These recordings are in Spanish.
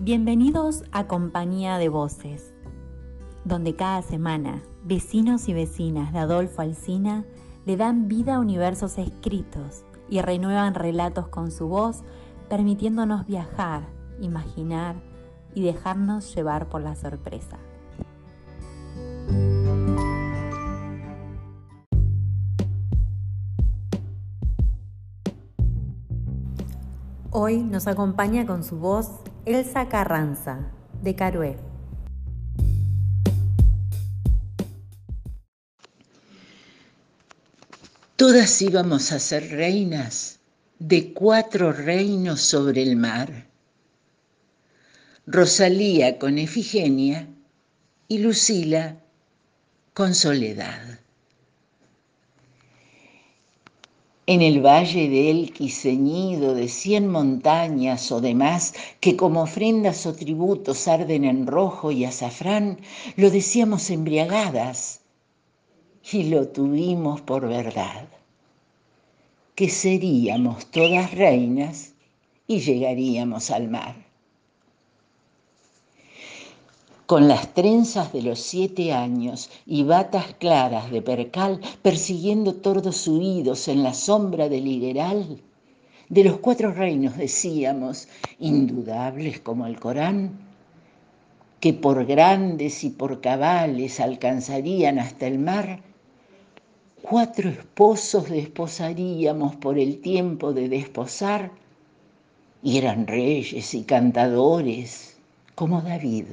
Bienvenidos a Compañía de Voces, donde cada semana vecinos y vecinas de Adolfo Alsina le dan vida a universos escritos y renuevan relatos con su voz, permitiéndonos viajar, imaginar y dejarnos llevar por la sorpresa. Hoy nos acompaña con su voz Elsa Carranza, de Carué. Todas íbamos a ser reinas de cuatro reinos sobre el mar. Rosalía con Efigenia y Lucila con Soledad. En el valle de Elqui ceñido de cien montañas o demás, que como ofrendas o tributos arden en rojo y azafrán, lo decíamos embriagadas y lo tuvimos por verdad, que seríamos todas reinas y llegaríamos al mar con las trenzas de los siete años y batas claras de percal, persiguiendo tordos huidos en la sombra del higueral. De los cuatro reinos decíamos, indudables como el Corán, que por grandes y por cabales alcanzarían hasta el mar, cuatro esposos desposaríamos por el tiempo de desposar, y eran reyes y cantadores como David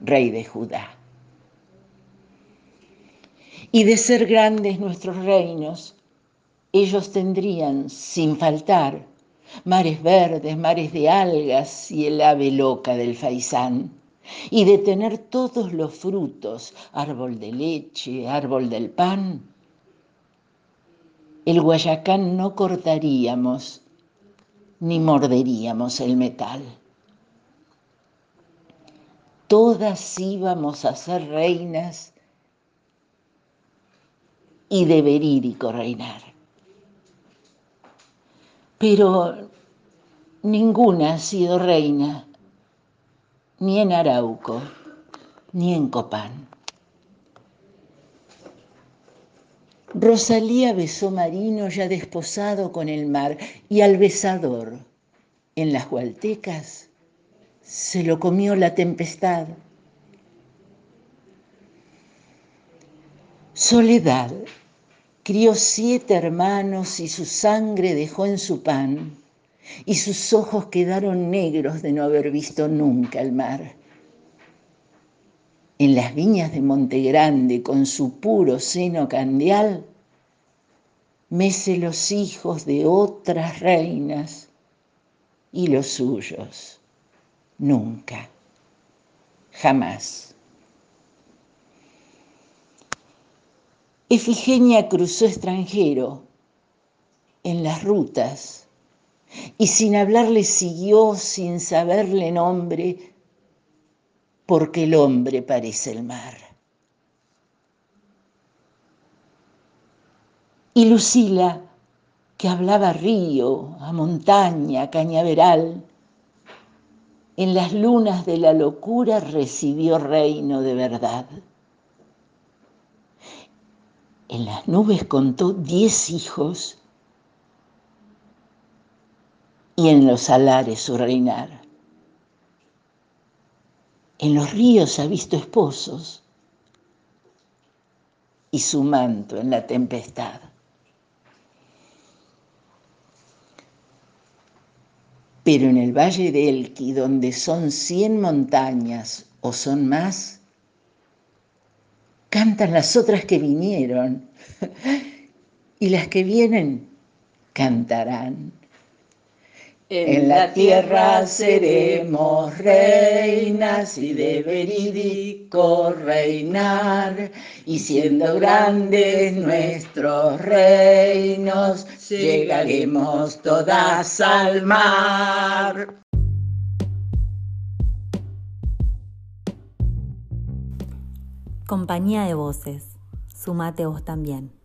rey de Judá. Y de ser grandes nuestros reinos, ellos tendrían, sin faltar, mares verdes, mares de algas y el ave loca del faisán, y de tener todos los frutos, árbol de leche, árbol del pan, el guayacán no cortaríamos ni morderíamos el metal todas íbamos a ser reinas y de verídico reinar. Pero ninguna ha sido reina, ni en Arauco, ni en Copán. Rosalía besó Marino ya desposado con el mar y al besador en las Hualtecas se lo comió la tempestad. Soledad crió siete hermanos y su sangre dejó en su pan, y sus ojos quedaron negros de no haber visto nunca el mar. En las viñas de Monte Grande, con su puro seno candial, mece los hijos de otras reinas y los suyos nunca, jamás. Efigenia cruzó extranjero en las rutas y sin hablarle siguió sin saberle nombre, porque el hombre parece el mar. Y Lucila, que hablaba río, a montaña, a cañaveral, en las lunas de la locura recibió reino de verdad. En las nubes contó diez hijos y en los salares su reinar. En los ríos ha visto esposos y su manto en la tempestad. Pero en el valle de Elqui, donde son cien montañas o son más, cantan las otras que vinieron y las que vienen cantarán. En la tierra seremos reinas y de verídico reinar, y siendo grandes nuestros reinos, llegaremos todas al mar. Compañía de voces, sumate vos también.